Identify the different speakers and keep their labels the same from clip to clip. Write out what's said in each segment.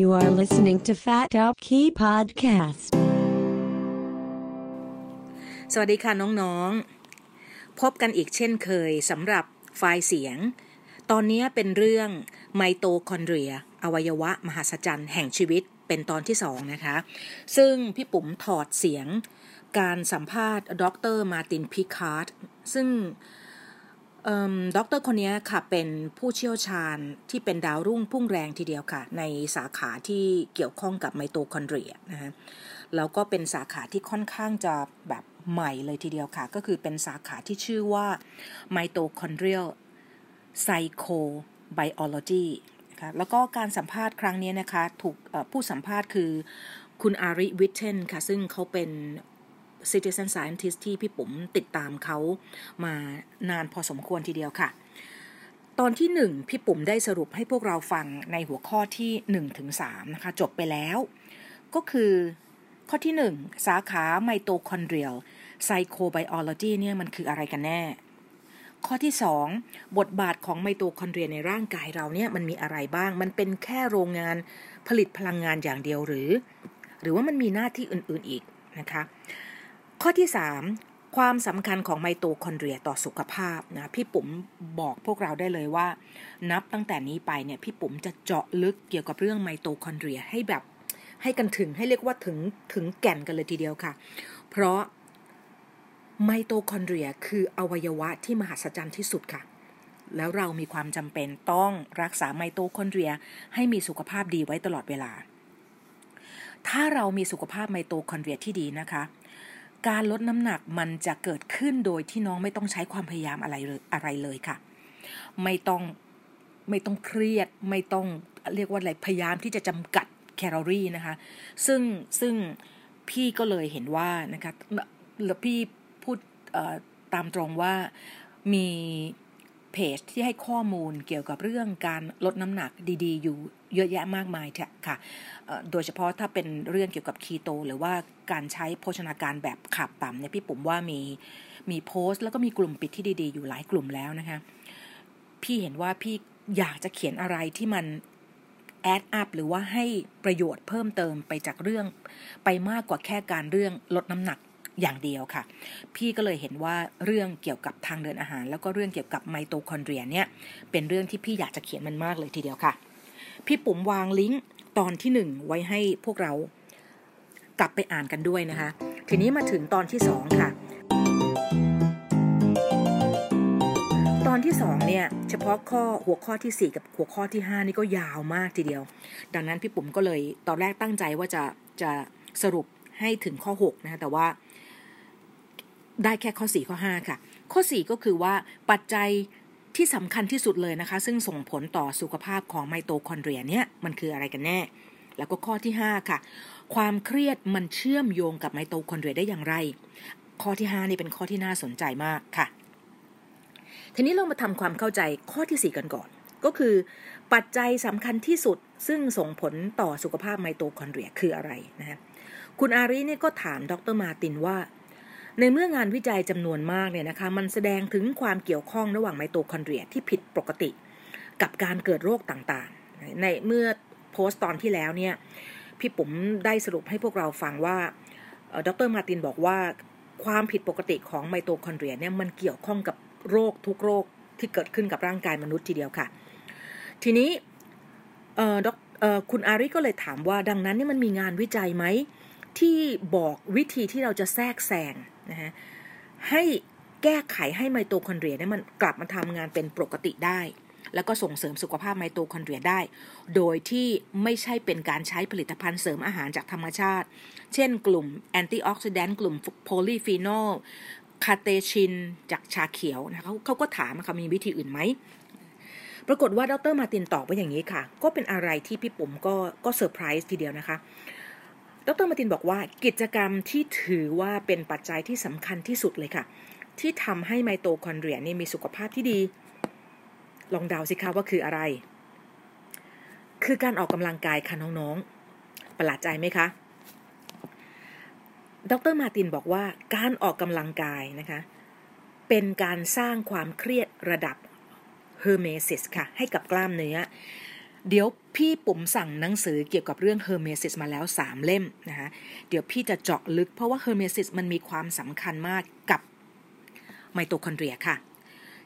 Speaker 1: You are listening to Fat Out Key Podcast.
Speaker 2: สวัสดีค่ะน้องๆ พบกันอีกเช่นเคยสำหรับไฟล์เสียง ตอนนี้เป็นเรื่องไมโตคอนเดรีย อวัยวะมหัศจรรย์แห่งชีวิตเป็นตอนที่สองนะคะ ซึ่งพี่ปุ๋มถอดเสียงการสัมภาษณ์ดร.มาร์ตินพิคาร์ดซึ่ง ด็อกเตอร์คนนี้ค่ะเป็นผู้เชี่ยวชาญที่เป็นดาวรุ่งพุ่งแรงทีเดียวค่ะ ในสาขาที่เกี่ยวข้องกับไมโตคอนเดรียนะฮะแล้วก็เป็นสาขาที่ค่อนข้างจะแบบใหม่เลยทีเดียวค่ะ ก็คือเป็นสาขาที่ชื่อว่า mitochondrial psychobiology นะคะแล้วก็การสัมภาษณ์ครั้งนี้นะคะ ถูกผู้สัมภาษณ์คือคุณอาริวิทเทนค่ะ ซึ่งเขาเป็น citizen scientist ที่พี่ปุ๋มติดตามเขามานานพอสมควรทีเดียวค่ะ ตอนที่หนึ่งพี่ปุ๋มได้สรุปให้พวกเราฟังในหัวข้อที่1 ถึง 3 นะคะ จบไปแล้ว ก็คือข้อที่ 1 สาขา Mitochondrial Psychobiology เนี่ยมันคืออะไรกันแน่ ข้อที่ 2 บทบาทของไมโตคอนเดรียในร่างกายเราเนี่ยมันมีอะไรบ้าง มันเป็นแค่โรงงานผลิตพลังงานอย่างเดียวหรือ หรือว่ามันมีหน้าที่อื่นๆอีกนะคะ ข้อที่ 3 ความสำคัญของไมโตคอนเดรียต่อสุขภาพนะพี่ปุ๋มบอกพวกเราได้เลยว่า นับตั้งแต่นี้ไปเนี่ยพี่ปุ๋มจะเจาะลึกเกี่ยวกับเรื่องไมโตคอนเดรียให้แบบให้กันถึงให้เรียกว่าถึงถึงแก่นกันเลยทีเดียวค่ะ เพราะไมโตคอนเดรียคืออวัยวะที่มหัศจรรย์ที่สุดค่ะ แล้วเรามีความจำเป็นต้องรักษาไมโตคอนเดรียให้มีสุขภาพดีไว้ตลอดเวลา ถ้าเรามีสุขภาพไมโตคอนเดรียที่ดีนะคะ การลดน้ำหนักมันจะเกิดขึ้นโดยที่น้องไม่ต้องใช้ความพยายามอะไรเลยอะไรเลยค่ะ ไม่ต้องไม่ต้องเครียด ไม่ต้องเรียกว่าอะไรพยายามที่จะจำกัดแคลอรี่นะคะ ซึ่งซึ่งพี่ก็เลยเห็นว่านะคะแล้วพี่พูดตามตรงว่ามีเพจที่ให้ข้อมูลเกี่ยวกับเรื่องการลดน้ำหนักดี ๆ อยู่ เยอะแยะมากมายค่ะ โดยเฉพาะถ้าเป็นเรื่องเกี่ยวกับคีโต หรือว่าการใช้โภชนาการแบบขับต่ำเนี่ยพี่ปุ๋มว่ามีมีโพสต์ แล้วก็มีกลุ่มปิดที่ดีๆ อยู่หลายกลุ่มแล้วนะคะ พี่เห็นว่าพี่อยากจะเขียนอะไรที่มันแอดอัพหรือว่าให้ประโยชน์เพิ่มเติมไปจากเรื่อง ไปมากกว่าแค่การเรื่องลดน้ำหนักอย่างเดียวค่ะ พี่ก็เลยเห็นว่าเรื่องเกี่ยวกับทางเดินอาหาร แล้วก็เรื่องเกี่ยวกับไมโตคอนเดรียเนี่ยเป็นเรื่องที่พี่อยากจะเขียนมันมากเลยทีเดียวค่ะ พี่ปุ๋มวางลิงก์ตอนที่หนึ่งไว้ให้พวกเรากลับไปอ่านกันด้วยนะคะ ทีนี้มาถึงตอนที่สองค่ะ ตอนที่สองเนี่ยเฉพาะข้อหัวข้อที่4กับหัวข้อที่5นี่ก็ยาวมากทีเดียว ดังนั้นพี่ปุ๋มก็เลยตอนแรกตั้งใจว่าจะจะสรุปให้ถึงข้อ6นะคะแต่ว่าได้แค่ข้อ4ข้อ5ค่ะ ข้อ4ก็คือว่าปัจจัย ที่สำคัญที่สุดเลยนะคะ ซึ่งส่งผลต่อสุขภาพของไมโตคอนเดรียเนี่ยมันคืออะไรกันแน่ แล้วก็ข้อที่ 5 ค่ะ ความเครียดมันเชื่อมโยงกับไมโตคอนเดรียได้อย่างไร ข้อที่ 5 นี่เป็นข้อที่น่าสนใจมากค่ะ ทีนี้เรามาทำความเข้าใจข้อที่ 4 กันก่อน ก็คือ ปัจจัยสำคัญที่สุด ซึ่งส่งผลต่อสุขภาพไมโตคอนเดรียคืออะไรนะคะคุณอารีนี่ก็ถามดร.มาร์ตินว่า ในเมื่องานวิจัยจำนวนมากเนี่ยนะคะมันแสดงถึงความเกี่ยวข้องระหว่างไมโตคอนเดรียที่ผิดปกติ กับการเกิดโรคต่างๆ ในเมื่อโพสต์ตอนที่แล้วเนี่ยพี่ปุ๋มได้สรุปให้พวกเราฟังว่าดร.มาร์ตินบอกว่าความผิดปกติของไมโตคอนเดรียเนี่ยมันเกี่ยวข้องกับโรคทุกโรคที่เกิดขึ้นกับร่างกายมนุษย์ทีเดียวค่ะ ทีนี้คุณอาริก็เลยถามว่าดังนั้นนี่มันมีงานวิจัยไหมที่บอกวิธีที่เราจะแทรกแซง นะฮะให้แก้ไขให้ไมโตคอนเดรียเนี่ยมันกลับมาทำงานเป็นปกติได้ แล้วก็ส่งเสริมสุขภาพไมโตคอนเดรียได้ โดยที่ไม่ใช่เป็นการใช้ผลิตภัณฑ์เสริมอาหารจากธรรมชาติ เช่นกลุ่ม antioxidant กลุ่มpolyphenol catechin จากชาเขียวนะเขาเขาก็ถามเขามีวิธีอื่นไหม ปรากฏว่าดรมาตินตอบว่าอย่างนี้ค่ะ ก็เป็นอะไรที่พี่ปุ๋มก็ก็เซอร์ไพรส์ทีเดียวนะคะ ดรมาตินบอกว่ากิจกรรมที่ถือว่าเป็นปัจจัยที่สำคัญที่สุดเลยค่ะ ที่ทำให้ไมโตคอนเดรียนี่มีสุขภาพที่ดี ลองเดาสิคะว่าคืออะไร คือการออกกำลังกายค่ะน้องๆ ประหลาดใจไหมคะดรมาตินบอกว่าการออกกำลังกายนะคะ เป็นการสร้างความเครียดระดับ hormesis ค่ะ ให้กับกล้ามเนื้อ เดี๋ยวพี่ปุ๋มสั่งหนังสือเกี่ยวกับเรื่อง hormesis มาแล้ว 3 เล่มนะคะเดี๋ยวพี่จะเจาะลึกเพราะว่า hormesis มันมีความสำคัญมากกับไมโตคอนเดรียค่ะ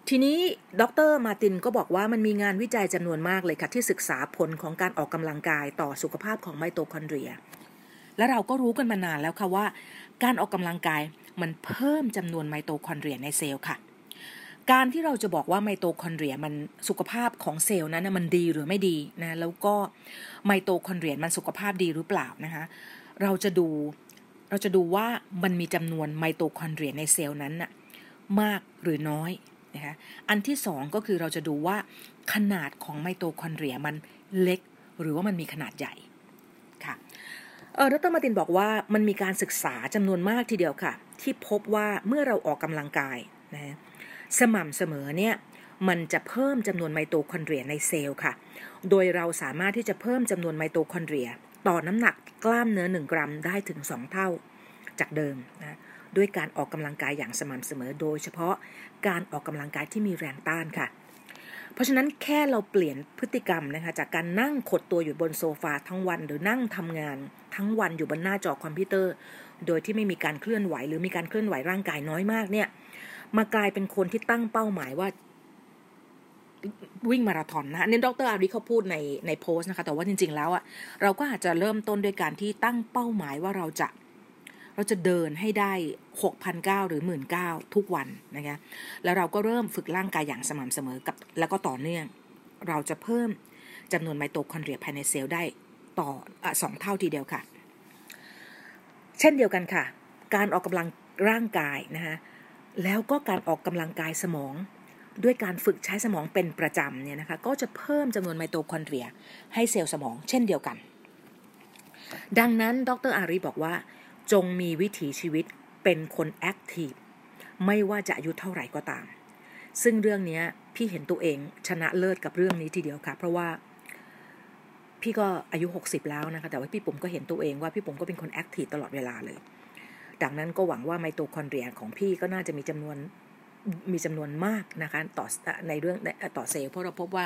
Speaker 2: ทีนี้ดรมาตินก็บอกว่ามันมีงานวิจัยจำนวนมากเลยค่ะ ที่ศึกษาผลของการออกกำลังกายต่อสุขภาพของไมโตคอนเดรีย และเราก็รู้กันมานานแล้วค่ะว่า การออกกำลังกายมันเพิ่มจำนวนไมโตคอนเดรียในเซลล์ค่ะ การที่เราจะบอกว่าไมโตคอนเดรียมันสุขภาพของเซลล์นั้นมันดีหรือไม่ดีนะแล้วก็ไมโตคอนเดรียมันสุขภาพดีหรือเปล่านะคะเราจะดูเราจะดูว่ามันมีจำนวนไมโตคอนเดรียในเซลล์นั้นน่ะมากหรือน้อยนะคะอันที่สองก็คือเราจะดูว่าขนาดของไมโตคอนเดรียมันเล็ก หรือว่ามันมีขนาดใหญ่ค่ะเออดรมาตินบอกว่ามันมีการศึกษาจำนวนมากทีเดียวค่ะ ที่พบว่าเมื่อเราออกกำลังกายนะ สม่ำเสมอเนี่ยมันจะเพิ่มจำนวนไมโตคอนเดรียในเซลล์ค่ะ โดยเราสามารถที่จะเพิ่มจำนวนไมโตคอนเดรีย ต่อน้ำหนักกล้ามเนื้อ 1 กรัมได้ถึง 2 เท่าจากเดิมนะด้วยการออกกำลังกายอย่างสม่ำเสมอ โดยเฉพาะการออกกำลังกายที่มีแรงต้านค่ะ เพราะฉะนั้นแค่เราเปลี่ยนพฤติกรรมนะคะจากการนั่งขดตัวอยู่บนโซฟาทั้งวัน หรือนั่งทำงาน ทั้งวันอยู่บนหน้าจอคอมพิวเตอร์ โดยที่ไม่มีการเคลื่อนไหว หรือมีการเคลื่อนไหวร่างกายน้อยมากเนี่ย มากลายเป็นคนที่ตั้งเป้าหมายว่าวิ่งมาราธอนนะเนี่ดรอาริเขาพูดในในโพสต์นะคะ แต่ว่าจริง ๆ แล้วอะเราก็อาจจะเริ่มต้นด้วยการที่ตั้งเป้าหมายว่าเราจะเราจะเดินให้ได้6,900หรือ 19,000 ทุกวันนะคะ แล้วเราก็เริ่มฝึกร่างกายอย่างสม่ำเสมอกับ แล้วก็ต่อเนื่อง เราจะเพิ่มจำนวนไมโตคอนเดรียภายในเซลล์ได้ตั้งสองเท่าทีเดียวค่ะ เช่นเดียวกันค่ะ การออกกำลังร่างกายนะคะ แล้วก็การออกกำลังกายสมอง ด้วยการฝึกใช้สมองเป็นประจำเนี่ยนะคะก็จะเพิ่มจำนวนไมโตคอนเดรีย ให้เซลล์สมองเช่นเดียวกัน ดังนั้นดรอารีบอกว่า จงมีวิถีชีวิตเป็นคน active ไม่ว่าจะอายุเท่าไหร่ก็ตาม ซึ่งเรื่องนี้พี่เห็นตัวเองชนะเลิศกับเรื่องนี้ทีเดียวค่ะ เพราะว่าพี่ก็อายุ 60 แล้วนะคะ แต่ว่าพี่ปุ๋มก็เห็นตัวเองว่าพี่ปุ๋มก็เป็นคน active ตลอดเวลาเลย ดังนั้นก็หวังว่าไมโตคอนเดรียของพี่ก็น่าจะมีจำนวนมีจำนวนมากนะคะต่อในเรื่องต่อเซลล์เพราะเราพบว่า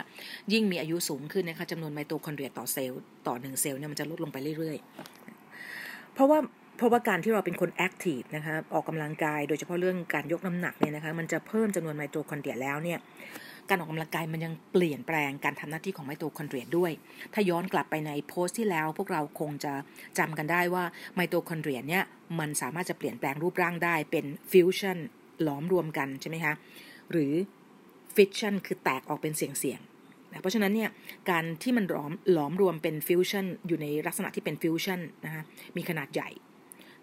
Speaker 2: ยิ่งมีอายุสูงขึ้นนะคะจำนวนไมโตคอนเดรียต่อเซลล์ต่อหนึ่งเซลล์เนี่ยมันจะลดลงไปเรื่อยๆ เพราะว่าเพราะว่าการที่เราเป็นคน active นะคะออกกำลังกายโดยเฉพาะเรื่องการยกน้ำหนักเนี่ยนะคะมันจะเพิ่มจำนวนไมโตคอนเดรียแล้วเนี่ย การออกกำลังกายมันยังเปลี่ยนแปลงการทำหน้าที่ของไมโตคอนเดรียด้วย ถ้าย้อนกลับไปในโพสต์ที่แล้ว พวกเราคงจะจำกันได้ว่าไมโตคอนเดรียเนี่ยมันสามารถจะเปลี่ยนแปลงรูปร่างได้เป็นฟิวชั่นหลอมรวมกันใช่ไหมคะ หรือฟิชชั่นคือแตกออกเป็นเสี่ยงๆนะเพราะฉะนั้นเนี่ยการที่มันหลอมหลอมรวมเป็นฟิวชั่นอยู่ในลักษณะที่เป็นฟิวชั่นนะคะมีขนาดใหญ่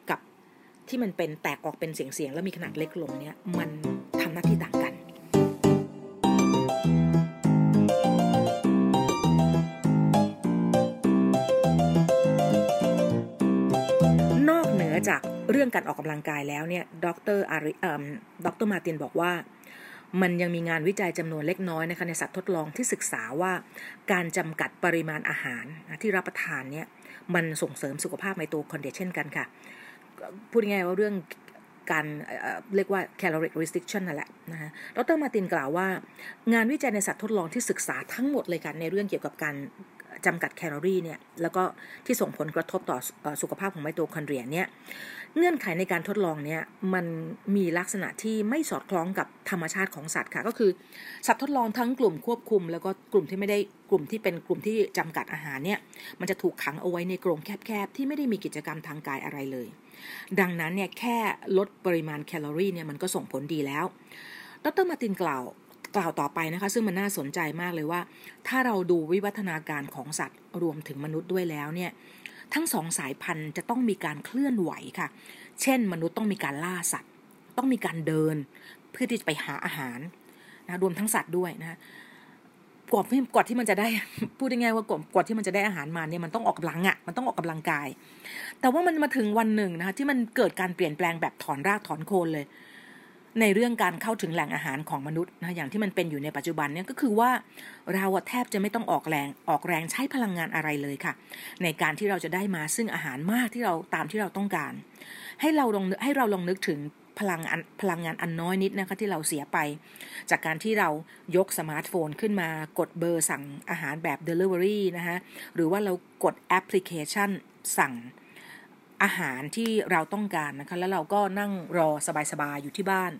Speaker 2: กับที่มันเป็นแตกออกเป็นเสี่ยงๆแล้วมีขนาดเล็กลงเนี่ยมัน เรื่องการออกกำลังกายแล้วเนี่ยดรอาริเอ่อดรมาตินบอกว่า มันยังมีงานวิจัยจำนวนเล็กน้อยนะคะในสัตว์ทดลองที่ศึกษาว่าการจำกัดปริมาณอาหารที่รับประทานเนี่ยมันส่งเสริมสุขภาพไมโตคอนเดรียเช่นกันค่ะ พูดง่ายว่าเรื่องการเรียกว่า caloric restriction นั่นแหละนะคะดรมาตินกล่าวว่า งานวิจัยในสัตว์ทดลองที่ศึกษาทั้งหมดเลยค่ะในเรื่องเกี่ยวกับการจำกัดแคลอรี่เนี่ยแล้วก็ที่ส่งผลกระทบต่อสุขภาพของไมโตคอนเดรียเนี่ย เงื่อนไขในการทดลองเนี่ยมันมีลักษณะที่ไม่สอดคล้องกับธรรมชาติของสัตว์ค่ะ ก็คือ สัตว์ทดลองทั้งกลุ่มควบคุม แล้วก็กลุ่มที่ไม่ได้กลุ่มที่เป็นกลุ่มที่จำกัดอาหารเนี่ยมันจะถูกขังเอาไว้ในกรงแคบๆที่ไม่ได้มีกิจกรรมทางกายอะไรเลย ดังนั้นเนี่ยแค่ลดปริมาณแคลอรี่เนี่ยมันก็ส่งผลดีแล้ว ดรมาตินกล่าวกล่าวต่อไปนะคะซึ่งมันน่าสนใจมากเลยว่า ถ้าเราดูวิวัฒนาการของสัตว์รวมถึงมนุษย์ด้วยแล้วเนี่ย ทั้งสองสายพันธุ์จะต้องมีการเคลื่อนไหวค่ะ เช่น มนุษย์ต้องมีการล่าสัตว์ ต้องมีการเดิน เพื่อที่จะไปหาอาหารนะรวมทั้งสัตว์ด้วยนะกว่าที่กว่าที่มันจะได้พูดง่ายๆว่ากว่ากว่าที่มันจะได้อาหารมาเนี่ยมันต้องออกกำลังอะ่ะมันต้องออกกำลังกาย แต่ว่ามันมาถึงวันหนึ่งนะคะที่มันเกิดการเปลี่ยนแปลงแบบถอนรากถอนโคนเลย ในเรื่องการเข้าถึงแหล่งอาหารของมนุษย์นะอย่างที่มันเป็นอยู่ในปัจจุบันเนี่ยก็คือว่าเราแทบจะไม่ต้องออกแรงออกแรงใช้พลังงานอะไรเลยค่ะ ในการที่เราจะได้มาซึ่งอาหารมากที่เราตามที่เราต้องการ ให้เราลองให้เราลองนึกถึงพลังพลังงานอันน้อยนิดนะคะที่เราเสียไป จากการที่เรายกสมาร์ทโฟนขึ้นมากดเบอร์สั่งอาหารแบบ delivery นะคะหรือว่าเรากดแอปพลิเคชันสั่ง อาหารที่เราต้องการนะคะแล้วเราก็นั่งรอสบายๆอยู่ที่บ้าน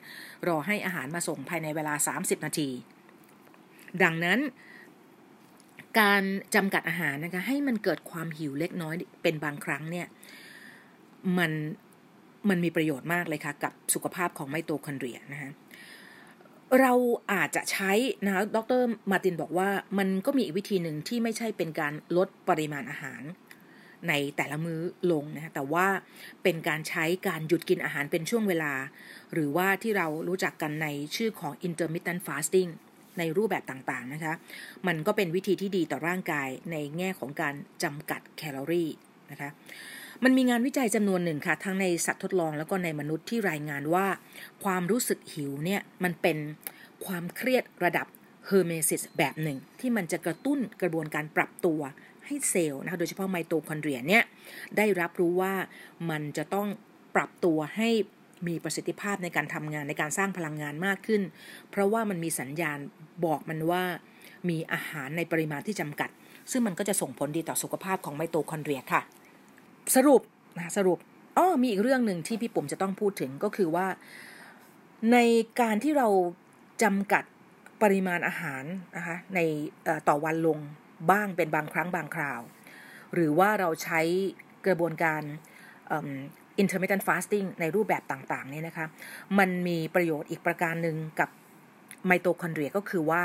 Speaker 2: รอให้อาหารมาส่งภายในเวลา 30 นาที ดังนั้น การจำกัดอาหารนะคะให้มันเกิดความหิวเล็กน้อยเป็นบางครั้งเนี่ยมันมันมีประโยชน์มากเลยค่ะ กับสุขภาพของไมโตคอนเดรียนะคะเราอาจจะใช้นะคะดรมาตินบอกว่ามันก็มีอีกวิธีหนึ่งที่ไม่ใช่เป็นการลดปริมาณอาหาร ในแต่ละมื้อลงนะคะแต่ว่าเป็นการใช้การหยุดกินอาหารเป็นช่วงเวลา หรือว่าที่เรารู้จักกันในชื่อของ intermittent fasting ในรูปแบบต่างๆนะคะ มันก็เป็นวิธีที่ดีต่อร่างกายในแง่ของการจำกัดแคลอรี่นะคะมันมีงานวิจัยจำนวนหนึ่งค่ะ ทั้งในสัตว์ทดลองแล้วก็ในมนุษย์ที่รายงานว่า ความรู้สึกหิวเนี่ยมันเป็นความเครียดระดับ hormesis แบบหนึ่ง ที่มันจะกระตุ้นกระบวนการปรับตัว ให้เซลล์นะคะโดยเฉพาะไมโตคอนเดรียเนี่ยได้รับรู้ว่ามันจะต้องปรับตัวให้มีประสิทธิภาพในการทำงานในการสร้างพลังงานมากขึ้น เพราะว่ามันมีสัญญาณบอกมันว่ามีอาหารในปริมาณที่จำกัด ซึ่งมันก็จะส่งผลดีต่อสุขภาพของไมโตคอนเดรียค่ะ สรุปนะสรุปอ๋อมีอีกเรื่องหนึ่งที่พี่ปุ๋มจะต้องพูดถึงก็คือว่า ในการที่เราจำกัดปริมาณอาหารนะคะในต่อวันลง บ้างเป็นบางครั้งบางคราว หรือว่าเราใช้กระบวนการ intermittent fasting ในรูปแบบต่างๆเนี่ยนะคะมันมีประโยชน์อีกประการหนึ่งกับไมโตคอนเดรียก็คือว่า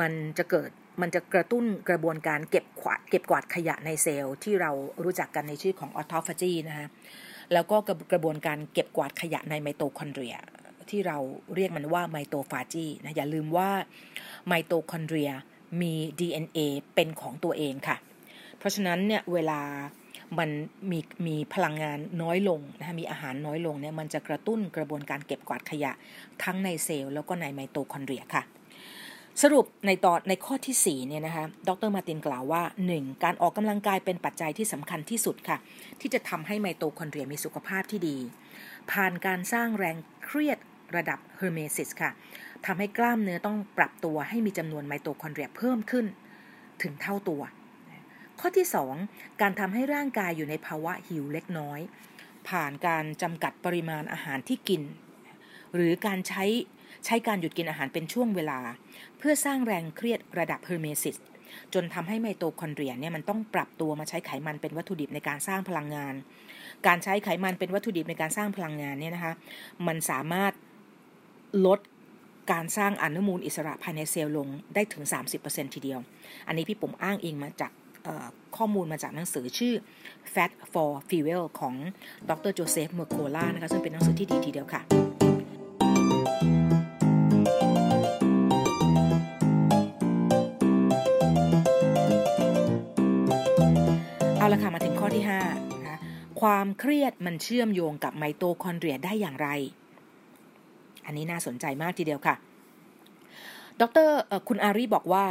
Speaker 2: มันจะเกิดมันจะกระตุ้นกระบวนการเก็บขวาดเก็บกวาดขยะในเซลล์ที่เรารู้จักกันในชื่อของ autophagy นะคะแล้วก็กระบวนการเก็บกวาดขยะในไมโตคอนเดรียที่เราเรียกมันว่า mitophagy นะอย่าลืมว่าไมโตคอนเดรีย มี DNA เป็นของตัวเองค่ะ เพราะฉะนั้นเนี่ยเวลามันมีมีพลังงานน้อยลงนะคะมีอาหารน้อยลงเนี่ยมันจะกระตุ้นกระบวนการเก็บกวาดขยะ ทั้งในเซลล์แล้วก็ในไมโตคอนเดรียค่ะ สรุปในตอนในข้อที่4เนี่ยนะคะดรมาตินกล่าวว่า 1. การออกกำลังกายเป็นปัจจัยที่สำคัญที่สุดค่ะ ที่จะทำให้ไมโตคอนเดรียมีสุขภาพที่ดี ผ่านการสร้างแรงเครียดระดับ hormesis ค่ะ ทำให้กล้ามเนื้อต้องปรับตัวให้มีจำนวนไมโตคอนเดรียเพิ่มขึ้น ถึงเท่าตัว ข้อที่ 2 การทำให้ร่างกายอยู่ในภาวะหิวเล็กน้อย ผ่านการจำกัดปริมาณอาหารที่กิน หรือการใช้ใช้การหยุดกินอาหารเป็นช่วงเวลา เพื่อสร้างแรงเครียดระดับ hormesisจนทำให้ไมโตคอนเดรียเนี่ยมันต้องปรับตัวมาใช้ไขมันเป็นวัตถุดิบในการสร้างพลังงาน การใช้ไขมันเป็นวัตถุดิบในการสร้างพลังงานเนี่ยนะคะ มันสามารถลด การสร้างอนุมูลอิสระภายในเซลล์ลงได้ถึง 30%ทีเดียว อันนี้พี่ปุ๋มอ้างอิงมาจากข้อมูลมาจากหนังสือชื่อ Fat for Fuel ของดรโจเซฟเมอร์โคล่านะคะซึ่งเป็นหนังสือที่ดีทีเดียวค่ะ เอาละค่ะ มาถึงข้อที่5นะความเครียดมันเชื่อมโยงกับไมโตคอนเดรียได้อย่างไร อันนี้น่าสนใจมากทีเดียวค่ะ ดรคุณอารีบอกว่า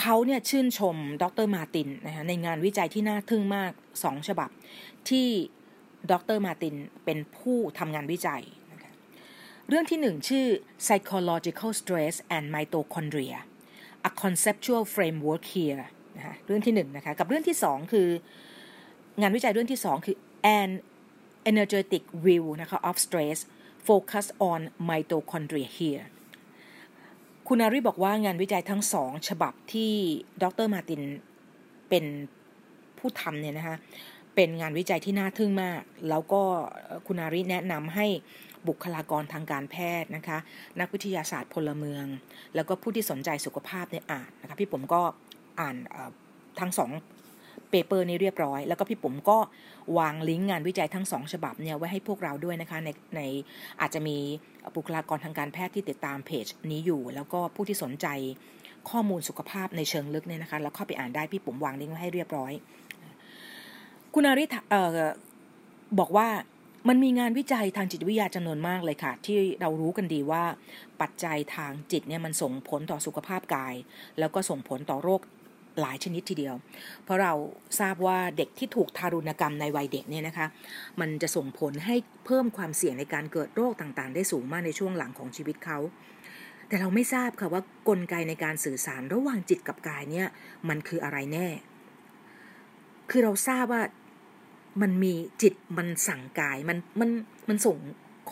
Speaker 2: เขาเนี่ยชื่นชมดรมาตินนะคะในงานวิจัยที่น่าทึ่งมากสองฉบับ ที่ดรมาตินเป็นผู้ทำงานวิจัย เรื่องที่หนึ่งชื่อ psychological stress and mitochondria a conceptual framework here นะคะเรื่องที่หนึ่งนะคะกับเรื่องที่สองคืองานวิจัยเรื่องที่สองคือ an energetic view นะคะ of stress focus on mitochondria here คุณอารีบอกว่างานวิจัยทั้งสองฉบับที่ดรมาตินเป็นผู้ทำเนี่ยนะคะเป็นงานวิจัยที่น่าทึ่งมาก แล้วก็คุณอารีแนะนำให้บุคลากรทางการแพทย์นะคะ นักวิทยาศาสตร์พลเมือง แล้วก็ผู้ที่สนใจสุขภาพเนี่ยอ่านนะคะ พี่ผมก็อ่านทั้งสอง เปเปอร์นี้เรียบร้อย แล้วก็พี่ผมก็วางลิงก์งานวิจัยทั้งสองฉบับเนี่ยไว้ให้พวกเราด้วยนะคะในในอาจจะมีบุคลากรทางการแพทย์ที่ติดตามเพจนี้อยู่ แล้วก็ผู้ที่สนใจข้อมูลสุขภาพในเชิงลึกเนี่ยนะคะแล้วเข้าไปอ่านได้พี่ผมวางลิงก์ไว้ให้เรียบร้อย คุณอาริเอ่อบอกว่ามันมีงานวิจัยทางจิตวิทยาจำนวนมากเลยค่ะ ที่เรารู้กันดีว่าปัจจัยทางจิตเนี่ยมันส่งผลต่อสุขภาพกาย แล้วก็ส่งผลต่อโรค หลายชนิดทีเดียว เพราะเราทราบว่าเด็กที่ถูกทารุณกรรมในวัยเด็กเนี่ยนะคะ มันจะส่งผลให้เพิ่มความเสี่ยงในการเกิดโรคต่างๆ ได้สูงมากในช่วงหลังของชีวิตเขา แต่เราไม่ทราบค่ะว่ากลไกในการสื่อสารระหว่างจิตกับกายเนี่ยมันคืออะไรแน่ คือเราทราบว่ามันมีจิตมันสั่งกายมันมันมันส่ง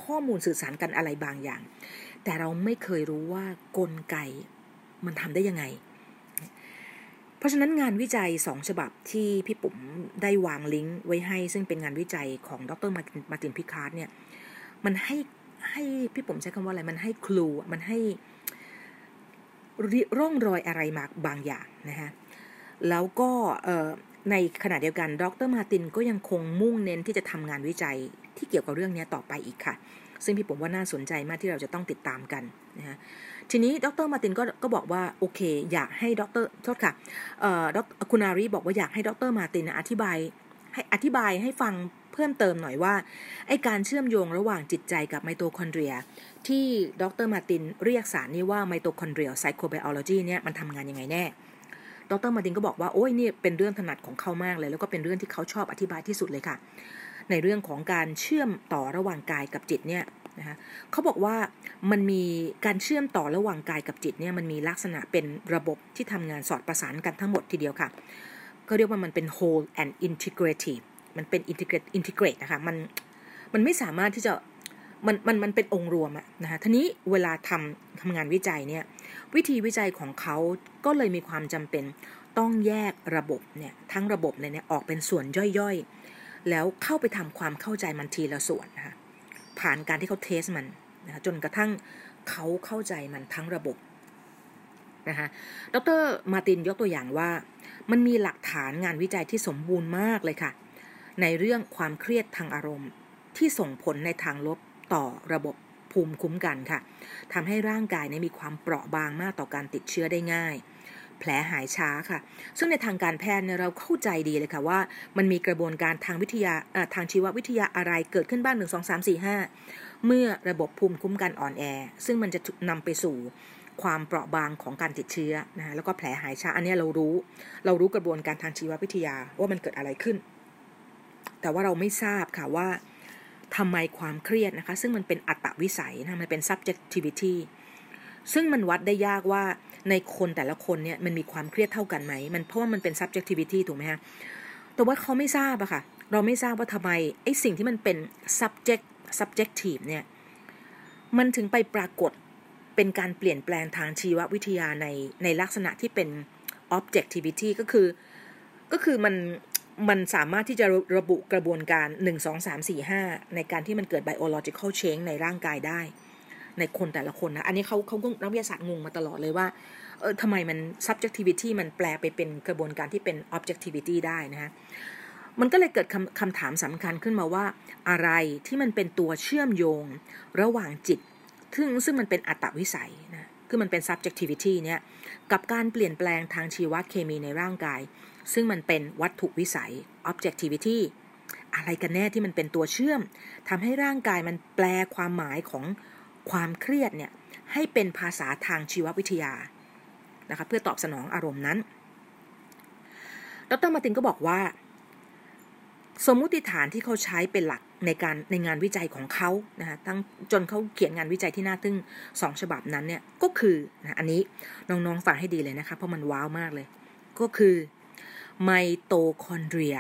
Speaker 2: ข้อมูลสื่อสารกันอะไรบางอย่าง แต่เราไม่เคยรู้ว่ากลไกมันทำได้ยังไง เพราะฉะนั้นงานวิจัยสองฉบับที่พี่ปุ๋มได้วางลิงก์ไว้ให้ ซึ่งเป็นงานวิจัยของดรมาตินพิคาร์ดเนี่ยมันให้ให้พี่ปุ๋มใช้คำว่าอะไรมันให้คลูมันให้ร่องรอยอะไรมาบางอย่างนะฮะแล้วก็ในขณะเดียวกัน ดรมาตินก็ยังคงมุ่งเน้นที่จะทำงานวิจัยที่เกี่ยวกับเรื่องนี้ต่อไปอีกค่ะ ซึ่งพี่ผมว่าน่าสนใจมากที่เราจะต้องติดตามกันนะฮะทีนี้ดรมาตินก็ก็บอกว่าโอเค อยากให้ดรโทษค่ะเอ่อดคุณอารีบอกว่าอยากให้ดรมาตินอธิบายให้อธิบายให้ฟังเพิ่มเติมหน่อยว่าไอการเชื่อมโยงระหว่างจิตใจกับไมโตคอนเดรีย ที่ดรมาตินเรียกสารนี้ว่าไมโตคอนเดรียไซโคไบโอโลจีเนี่ยมันทำงานยังไงแน่ดรมาตินก็บอกว่าโอ้ยนี่เป็นเรื่องถนัดของเขามากเลย แล้วก็เป็นเรื่องที่เขาชอบอธิบายที่สุดเลยค่ะ ในเรื่องของการเชื่อมต่อระหว่างกายกับจิตเนี่ยนะคะเขาบอกว่ามันมีการเชื่อมต่อระหว่างกายกับจิตเนี่ยมันมีลักษณะเป็นระบบที่ทำงานสอดประสานกันทั้งหมดทีเดียวค่ะก็เรียกว่ามันเป็น whole and integrative มันเป็น integrate integrate นะคะมันมันไม่สามารถที่จะมันมันมันเป็นองค์รวมอะนะคะทีนี้เวลาทำทำงานวิจัยเนี่ยวิธีวิจัยของเขาก็เลยมีความจำเป็นต้องแยกระบบเนี่ยทั้งระบบเลยเนี่ยออกเป็นส่วนย่อยๆ แล้วเข้าไปทำความเข้าใจมันทีละส่วนนะคะผ่านการที่เขาเทสมันนะคะจนกระทั่งเขาเข้าใจมันทั้งระบบนะคะดรมาตินยกตัวอย่างว่า มันมีหลักฐานงานวิจัยที่สมบูรณ์มากเลยค่ะ ในเรื่องความเครียดทางอารมณ์ ที่ส่งผลในทางลบต่อระบบภูมิคุ้มกันค่ะทำให้ร่างกายมีความเปราะบางมากต่อการติดเชื้อได้ง่าย แผลหายช้าค่ะ ซึ่งในทางการแพทย์เราเข้าใจดีเลยค่ะว่า มันมีกระบวนการทางวิทยาทางชีววิทยาอะไรเกิดขึ้นบ้างหนึ่งสองสามสี่ห้าเมื่อระบบภูมิคุ้มกันอ่อนแอ ซึ่งมันจะนำไปสู่ความเปราะบางของการติดเชื้อนะแล้วก็แผลหายช้าอันนี้เรารู้ เรารู้กระบวนการทางชีววิทยาว่ามันเกิดอะไรขึ้น แต่ว่าเราไม่ทราบค่ะว่าทำไมความเครียดนะคะ ซึ่งมันเป็นอัตวิสัยนะมันเป็น subjectivity ซึ่งมันวัดได้ยากว่าในคนแต่ละคนเนี่ยมันมีความเครียดเท่ากันไหม มันเพราะว่ามันเป็น subjectivity ถูกไหมฮะ แต่ว่าเขาไม่ทราบอะค่ะ เราไม่ทราบว่าทำไมไอ้สิ่งที่มันเป็น subject subjective เนี่ย มันถึงไปปรากฏเป็นการเปลี่ยนแปลงทางชีววิทยาในในลักษณะที่เป็น objectivity ก็คือ ก็คือมันมันสามารถที่จะระบุกระบวนการ 1 2 3 4 5 ในการที่มันเกิด biological change ในร่างกายได้ ในคนแต่ละคนนะ อันนี้เขาเขานักวิทยาศาสตร์งงมาตลอดเลยว่าเออทำไมมัน subjectivity มันแปลไปเป็นกระบวนการที่เป็น objectivity ได้นะฮะมันก็เลยเกิดคำคำถามสำคัญขึ้นมาว่า อะไรที่มันเป็นตัวเชื่อมโยงระหว่างจิต ซึ่งซึ่งมันเป็นอัตวิสัยนะคือมันเป็น subjectivity เนี่ยกับการเปลี่ยนแปลงทางชีวเคมีในร่างกาย ซึ่งมันเป็นวัตถุวิสัย objectivity อะไรกันแน่ที่มันเป็นตัวเชื่อมทำให้ร่างกายมันแปลความหมายของ ความเครียดเนี่ยให้เป็นภาษาทางชีววิทยานะคะเพื่อตอบสนองอารมณ์นั้น ดรมาตินก็บอกว่า สมมุติฐานที่เขาใช้เป็นหลักในการในงานวิจัยของเขานะคะตั้งจนเขาเขียนงานวิจัยที่น่าทึ่งสองฉบับนั้นเนี่ยก็คือนะอันนี้น้องๆฟังให้ดีเลยนะคะเพราะมันว้าวมากเลย ก็คือไมโตคอนเดรีย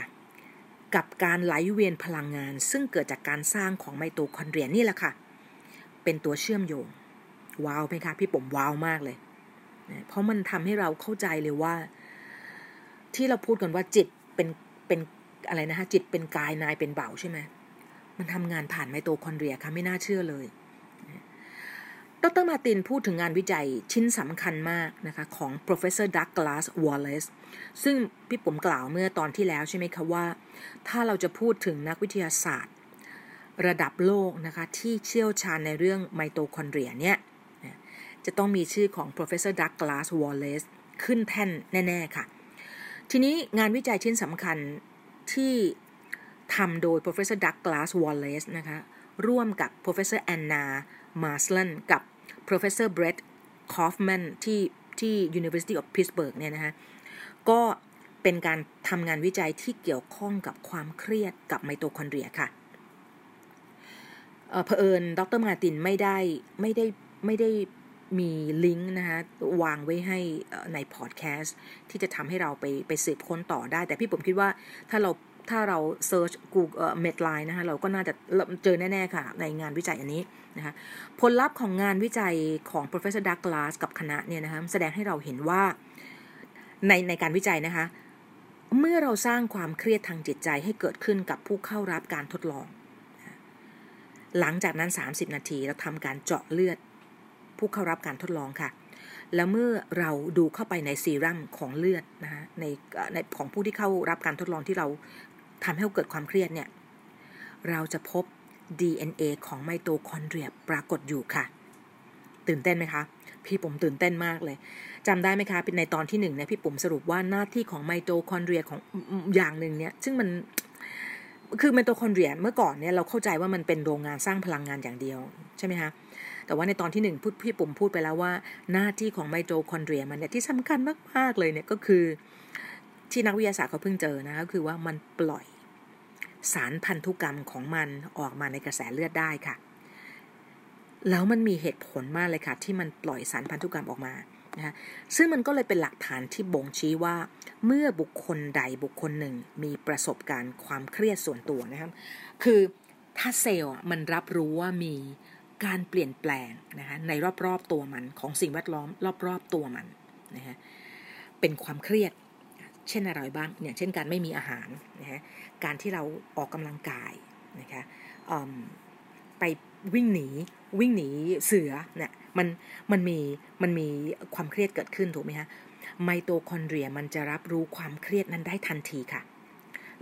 Speaker 2: กับการไหลเวียนพลังงาน ซึ่งเกิดจากการสร้างของไมโตคอนเดรียนี่แหละค่ะ เป็นตัวเชื่อมโยงว้าวไหมคะพี่ปุ๋มว้าวมากเลยเพราะมันทำให้เราเข้าใจเลยว่า ที่เราพูดกันว่าจิตเป็นเป็นอะไรนะคะจิตเป็นกายนายเป็นบ่าวใช่ไหมมันทำงานผ่านไมโตคอนเดรียค่ะไม่น่าเชื่อเลยดรมาตินพูดถึงงานวิจัยชิ้นสำคัญมากนะคะของ professor Douglas Wallace ซึ่งพี่ปุ๋มกล่าวเมื่อตอนที่แล้วใช่ไหมคะว่า ถ้าเราจะพูดถึงนักวิทยาศาสตร์ ระดับโลกนะคะที่เชี่ยวชาญในเรื่องไมโตคอนเดรียเนี่ยจะต้องมีชื่อของ professor Douglas Wallace ขึ้นแท่นแน่ ๆ ค่ะ ทีนี้งานวิจัยชิ้นสำคัญที่ทำโดย professor Douglas Wallace นะคะร่วมกับ professor Anna Marsland กับ professor Brett Kaufman ที่ที่ University of Pittsburgh เนี่ยนะฮะก็เป็นการทำงานวิจัยที่เกี่ยวข้องกับความเครียดกับไมโตคอนเดรียค่ะ เผอิญดรมาตินไม่ได้ไม่ได้ไม่ได้มีลิงก์นะคะวางไว้ให้ในพอดแคสต์ที่จะทำให้เราไปไปสืบค้นต่อได้ แต่พี่ปุ๋มคิดว่าถ้าเราถ้าเรา search Google เอ่อ Medline นะคะเราก็น่าจะเจอแน่ ๆ ค่ะ ในงานวิจัยอันนี้นะคะผลลัพธ์ของงานวิจัยของ professor Douglas กับคณะเนี่ยนะคะแสดงให้เราเห็นว่าในในการวิจัยนะคะ เมื่อเราสร้างความเครียดทางจิตใจให้เกิดขึ้นกับผู้เข้ารับการทดลอง หลังจากนั้น 30 นาทีเราทำการเจาะเลือด ผู้เข้ารับการทดลองค่ะ แล้วเมื่อเราดูเข้าไปในซีรั่มของเลือดนะคะในในของผู้ที่เข้ารับการทดลองที่เราทำให้เกิดความเครียดเนี่ย เราจะพบ DNA ของไมโตคอนเดรียปรากฏอยู่ค่ะ ตื่นเต้นไหมคะ พี่ปุ๋มตื่นเต้นมากเลยจำได้ไหมคะเป็นในตอนที่หนึ่งเนี่ยพี่ปุ๋มสรุปว่าหน้าที่ของไมโตคอนเดรียของอย่างหนึ่งเนี่ย ซึ่งมัน คือไมโตคอนเดรียเมื่อก่อนเนี่ยเราเข้าใจว่ามันเป็นโรงงานสร้างพลังงานอย่างเดียวใช่ไหมคะแต่ว่าในตอนที่หนึ่งพูดพี่ปุ๋มพูดไปแล้วว่า หน้าที่ของไมโตคอนเดรียมันเนี่ยที่สำคัญมากๆเลยเนี่ยก็คือที่นักวิทยาศาสตร์เขาเพิ่งเจอนะก็คือว่ามันปล่อยสารพันธุกรรมของมันออกมาในกระแสเลือดได้ค่ะ แล้วมันมีเหตุผลมากเลยค่ะ ที่มันปล่อยสารพันธุกรรมออกมา นะซึ่งมันก็เลยเป็นหลักฐานที่บ่งชี้ว่า เมื่อบุคคลใดบุคคลหนึ่งมีประสบการณ์ความเครียดส่วนตัวนะครับคือถ้าเซลล์มันรับรู้ว่ามีการเปลี่ยนแปลงนะคะในรอบๆตัวมันของสิ่งแวดล้อมรอบๆตัวมันนะฮะเป็นความเครียดเช่นอะไรบ้างอย่างเช่นการไม่มีอาหารนะฮะการที่เราออกกำลังกายนะคะไปวิ่งหนีวิ่งหนีเสือเนี่ย มันมันมีมันมีความเครียดเกิดขึ้นถูกไหมฮะไมโตคอนเดรียมันจะรับรู้ความเครียดนั้นได้ทันทีค่ะ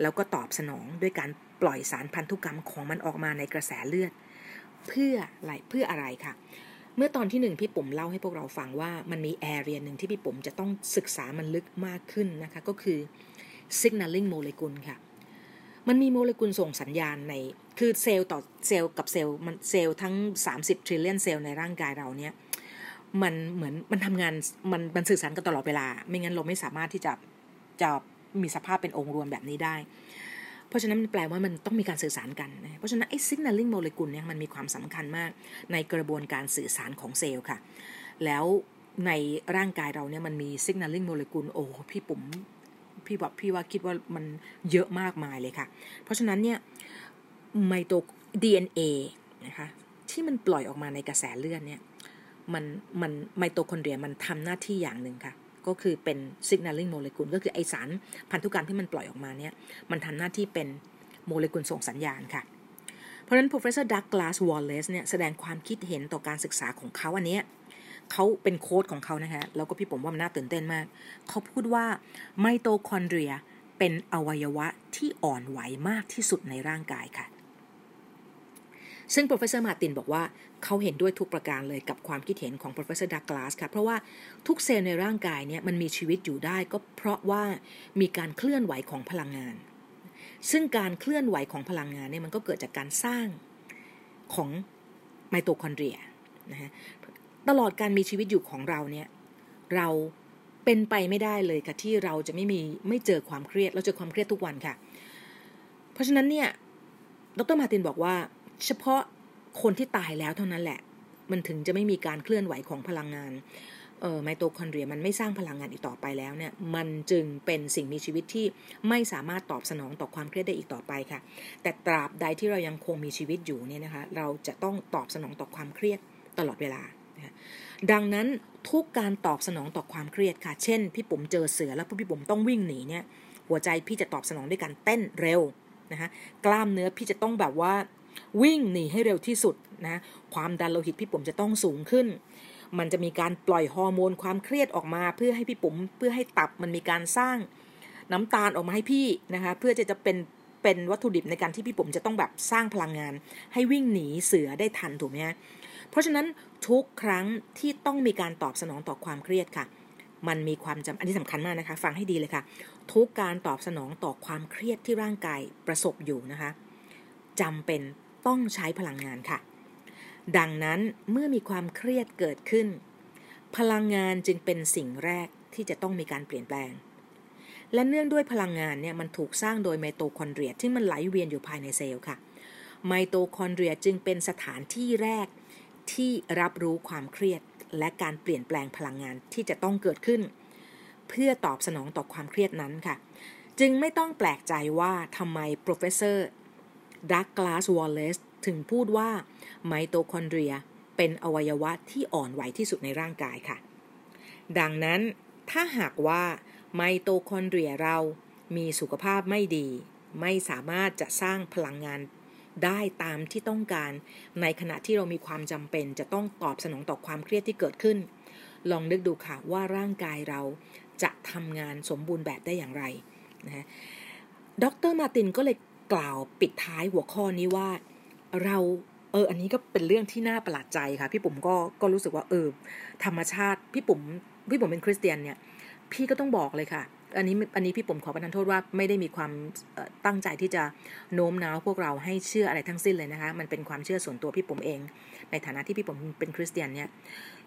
Speaker 2: แล้วก็ตอบสนองด้วยการปล่อยสารพันธุกรรมของมันออกมาในกระแสเลือด เพื่ออะไรเพื่ออะไรค่ะ เมื่อตอนที่หนึ่งพี่ปุ๋มเล่าให้พวกเราฟังว่ามันมี area หนึ่งที่พี่ปุ๋มจะต้องศึกษามันลึกมากขึ้นนะคะ ก็คือ signaling molecule ค่ะ มันมีโมเลกุลส่งสัญญาณใน คือเซลล์ต่อเซลล์กับเซลล์มันเซลล์ทั้ง 30 trillion เซลล์ในร่างกายเราเนี่ยมันเหมือนมันทำงานมันมันสื่อสารกันตลอดเวลา ไม่งั้นเราไม่สามารถที่จะจะมีสภาพเป็นองค์รวมแบบนี้ได้ เพราะฉะนั้นมันแปลว่ามันต้องมีการสื่อสารกัน เพราะฉะนั้นไอ้ signaling molecule เนี่ยมันมีความสำคัญมากในกระบวนการสื่อสารของเซลล์ค่ะ แล้วในร่างกายเราเนี่ยมันมี signaling molecule โอ้พี่ปุ๋มพี่บอกพี่ว่าคิดว่ามันเยอะมากมายเลยค่ะ เพราะฉะนั้นเนี่ย ไมโต DNA นะคะที่มันปล่อยออกมาในกระแสเลือดเนี่ยมันมันไมโตคอนเดรียมันทำหน้าที่อย่างหนึ่งค่ะ ก็คือเป็น signaling molecule ก็คือไอสารพันธุกรรมที่มันปล่อยออกมาเนี่ยมันทำหน้าที่เป็นโมเลกุลส่งสัญญาณค่ะ เพราะฉะนั้น professor Douglas Wallace เนี่ยแสดงความคิดเห็นต่อการศึกษาของเขาอันนี้เขาเป็นโค้ดของเขานะคะแล้วก็พี่ผมว่ามันน่าตื่นเต้นมาก เขาพูดว่าไมโตคอนเดรียเป็นอวัยวะที่อ่อนไหวมากที่สุดในร่างกายค่ะ ซึ่ง professor Martin บอกว่าเขาเห็นด้วยทุกประการเลยกับความคิดเห็นของ professor Douglas ค่ะ เพราะว่าทุกเซลล์ในร่างกายเนี่ยมันมีชีวิตอยู่ได้ก็เพราะว่ามีการเคลื่อนไหวของพลังงาน ซึ่งการเคลื่อนไหวของพลังงานเนี่ยมันก็เกิดจากการสร้างของไมโตคอนเดรียนะฮะตลอดการมีชีวิตอยู่ของเราเนี่ยเราเป็นไปไม่ได้เลยค่ะที่เราจะไม่มีไม่เจอความเครียด เราเจอความเครียดทุกวันค่ะ เพราะฉะนั้นเนี่ยดรมาตินบอกว่า เฉพาะคนที่ตายแล้วเท่านั้นแหละ มันถึงจะไม่มีการเคลื่อนไหวของพลังงานเออไมโตคอนเดรียมันไม่สร้างพลังงานอีกต่อไปแล้วเนี่ย มันจึงเป็นสิ่งมีชีวิตที่ไม่สามารถตอบสนองต่อความเครียดได้อีกต่อไปค่ะ แต่ตราบใดที่เรายังคงมีชีวิตอยู่เนี่ยนะคะ เราจะต้องตอบสนองต่อความเครียดตลอดเวลา ดังนั้นทุกการตอบสนองต่อความเครียดค่ะ เช่น พี่ปุ๋มเจอเสือแล้วพี่ปุ๋มต้องวิ่งหนีเนี่ย หัวใจพี่จะตอบสนองด้วยการเต้นเร็วนะคะ กล้ามเนื้อพี่จะต้องแบบว่า วิ่งหนีให้เร็วที่สุดนะความดันโลหิตพี่ปุ๋มจะต้องสูงขึ้น มันจะมีการปล่อยฮอร์โมนความเครียดออกมา เพื่อให้พี่ปุ๋มเพื่อให้ตับมันมีการสร้างน้ำตาลออกมาให้พี่นะคะเพื่อจะจะเป็นเป็นวัตถุดิบในการที่พี่ปุ๋มจะต้องแบบสร้างพลังงาน ให้วิ่งหนีเสือได้ทันถูกไหมฮะเพราะฉะนั้นทุกครั้งที่ต้องมีการตอบสนองต่อความเครียดค่ะ มันมีความจำอันนี้สำคัญมากนะคะ ฟังให้ดีเลยค่ะ ทุกการตอบสนองต่อความเครียดที่ร่างกายประสบอยู่นะคะจำเป็น ต้องใช้พลังงานค่ะ ดังนั้นเมื่อมีความเครียดเกิดขึ้น พลังงานจึงเป็นสิ่งแรกที่จะต้องมีการเปลี่ยนแปลง และเนื่องด้วยพลังงานเนี่ยมันถูกสร้างโดยไมโตคอนเดรียที่มันไหลเวียนอยู่ภายในเซลล์ค่ะ ไมโตคอนเดรียจึงเป็นสถานที่แรกที่รับรู้ความเครียดและการเปลี่ยนแปลงพลังงานที่จะต้องเกิดขึ้น เพื่อตอบสนองต่อความเครียดนั้นค่ะ จึงไม่ต้องแปลกใจว่าทำไม professor Douglas Wallace ถึงพูดว่าไมโตคอนเดรียเป็นอวัยวะที่อ่อนไหวที่สุดในร่างกายค่ะ ดังนั้นถ้าหากว่าไมโตคอนเดรียเรามีสุขภาพไม่ดี ไม่สามารถจะสร้างพลังงานได้ตามที่ต้องการ ในขณะที่เรามีความจำเป็น จะต้องตอบสนองต่อความเครียดที่เกิดขึ้น ลองนึกดูค่ะว่าร่างกายเราจะทำงานสมบูรณ์แบบได้อย่างไรนะฮะ Dr. Martin ก็เลย กล่าวปิดท้ายหัวข้อนี้ว่า เราเออ อันนี้ก็เป็นเรื่องที่น่าประหลาดใจค่ะ พี่ปุ๋มก็ก็รู้สึกว่าเออธรรมชาติพี่ปุ๋มพี่ปุ๋มเป็นคริสเตียนเนี่ย พี่ก็ต้องบอกเลยค่ะ อันนี้อันนี้พี่ปุ๋มขอประทานโทษว่าไม่ได้มีความตั้งใจที่จะโน้มน้าวพวกเราให้เชื่ออะไรทั้งสิ้นเลยนะคะ มันเป็นความเชื่อส่วนตัวพี่ปุ๋มเอง ในฐานะที่พี่ปุ๋มเป็นคริสเตียนเนี่ย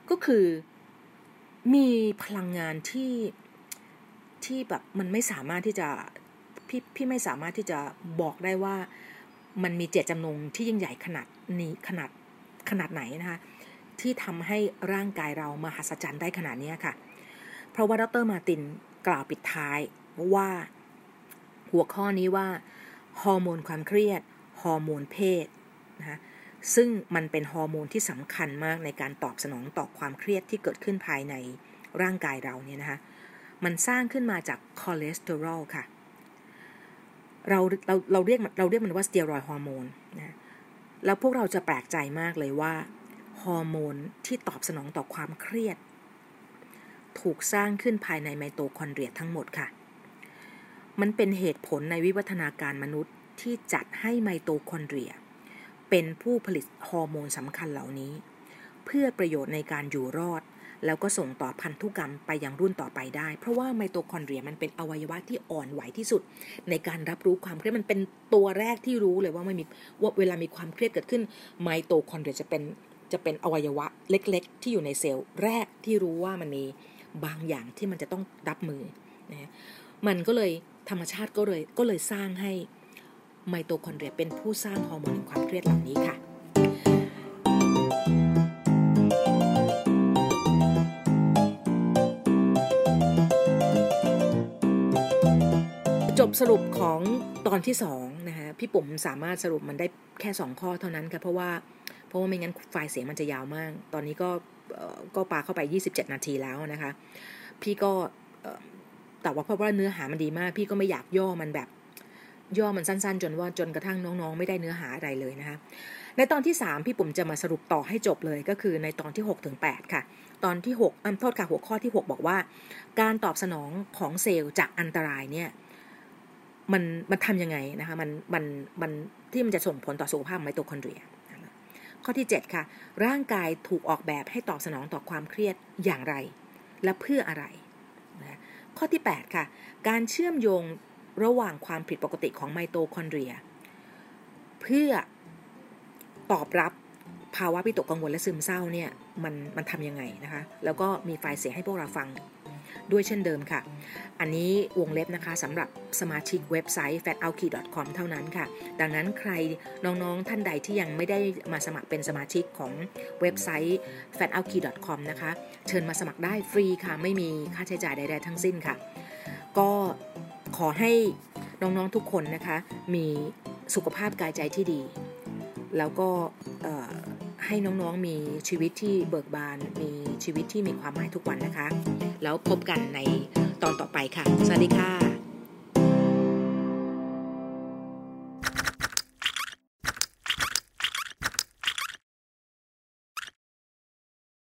Speaker 2: ก็คือมีพลังงานที่ที่แบบมันไม่สามารถที่จะ พี่พี่ไม่สามารถที่จะบอกได้ว่ามันมีเจตจำนงที่ยิ่งใหญ่ขนาดนี้ขนาดขนาดไหนนะคะที่ทำให้ร่างกายเรามหัศจรรย์ได้ขนาดนี้ค่ะ เพราะว่าดรมาตินกล่าวปิดท้ายว่าหัวข้อนี้ว่าฮอร์โมนความเครียดฮอร์โมนเพศนะคะซึ่งมันเป็นฮอร์โมนที่สำคัญมากในการตอบสนองต่อความเครียดที่เกิดขึ้นภายในร่างกายเราเนี่ยนะคะมันสร้างขึ้นมาจากคอเลสเตอรอลค่ะ เราเราเราเรียกเราเรียกมันว่า steroid hormone นะแล้วพวกเราจะแปลกใจมากเลยว่าฮอร์โมนที่ตอบสนองต่อความเครียด ถูกสร้างขึ้นภายในไมโตคอนเดรียทั้งหมดค่ะ มันเป็นเหตุผลในวิวัฒนาการมนุษย์ที่จัดให้ไมโตคอนเดรีย เป็นผู้ผลิตฮอร์โมนสำคัญเหล่านี้ เพื่อประโยชน์ในการอยู่รอด แล้วก็ส่งต่อพันธุกรรมไปยังรุ่นต่อไปได้ เพราะว่าไมโตคอนเดรียมันเป็นอวัยวะที่อ่อนไหวที่สุด ในการรับรู้ความเครียดมันเป็นตัวแรกที่รู้เลยว่าไม่มีว่าเวลามีความเครียดเกิดขึ้นไมโตคอนเดรียจะเป็นจะเป็นอวัยวะเล็ก ๆ ที่อยู่ในเซลล์แรกที่รู้ว่ามันมีบางอย่างที่มันจะต้องรับมือนะมันก็เลยธรรมชาติก็เลยก็เลยสร้างให้ไมโตคอนเดรียเป็นผู้สร้างฮอร์โมนความเครียดเหล่านี้ค่ะ บสรุปของตอนที่2นะคะพี่ปุ๋มสามารถสรุปมันได้แค่ 2 ข้อเท่านั้นค่ะเพราะว่าเพราะว่าไม่งั้นไฟล์เสียงมันจะยาวมาก ตอนนี้ก็ก็ปาเข้าไป 27 นาทีแล้วนะคะ พี่ก็แต่ว่าเพราะว่าเนื้อหามันดีมาก พี่ก็ไม่อยากย่อมันแบบย่อมันสั้นๆ จนว่าจนกระทั่งน้องๆ ไม่ได้เนื้อหาอะไรเลยนะคะ ในตอนที่ 3 พี่ปุ๋มจะมาสรุปต่อให้จบเลยก็คือในตอนที่6ถึง8ค่ะ ตอนที่6อ้ำโทษค่ะหัวข้อที่ 6 บอกว่า การตอบสนองของเซลล์จากอันตรายเนี่ย มันมันทำยังไงนะคะมันมันมันที่มันจะส่งผลต่อสุขภาพไมโตคอนเดรียข้อที่ 7 ค่ะ ร่างกายถูกออกแบบให้ตอบสนองต่อความเครียดอย่างไร และเพื่ออะไรนะข้อที่ 8 ค่ะ การเชื่อมโยงระหว่างความผิดปกติของไมโตคอนเดรีย เพื่อตอบรับภาวะวิตกกังวลและซึมเศร้าเนี่ยมันมันทำยังไงนะคะ แล้วก็มีไฟล์เสียงให้พวกเราฟัง ด้วยเช่นเดิมค่ะ อันนี้วงเล็บนะคะสำหรับสมาชิกเว็บไซต์ fatoutkey.com เท่านั้นค่ะ ดังนั้นใครน้องๆท่านใดที่ยังไม่ได้มาสมัครเป็นสมาชิกของเว็บไซต์ fatoutkey.com นะคะ เชิญมาสมัครได้ฟรีค่ะ ไม่มีค่าใช้จ่ายใดๆทั้งสิ้นค่ะ ก็ขอให้น้องๆทุกคนนะคะ มีสุขภาพกายใจที่ดี แล้วก็ ให้น้องๆมีชีวิตที่เบิกบาน มีชีวิตที่มีความหมายทุกวันนะคะ แล้วพบกันในตอนต่อไปค่ะ สวัสดีค่ะ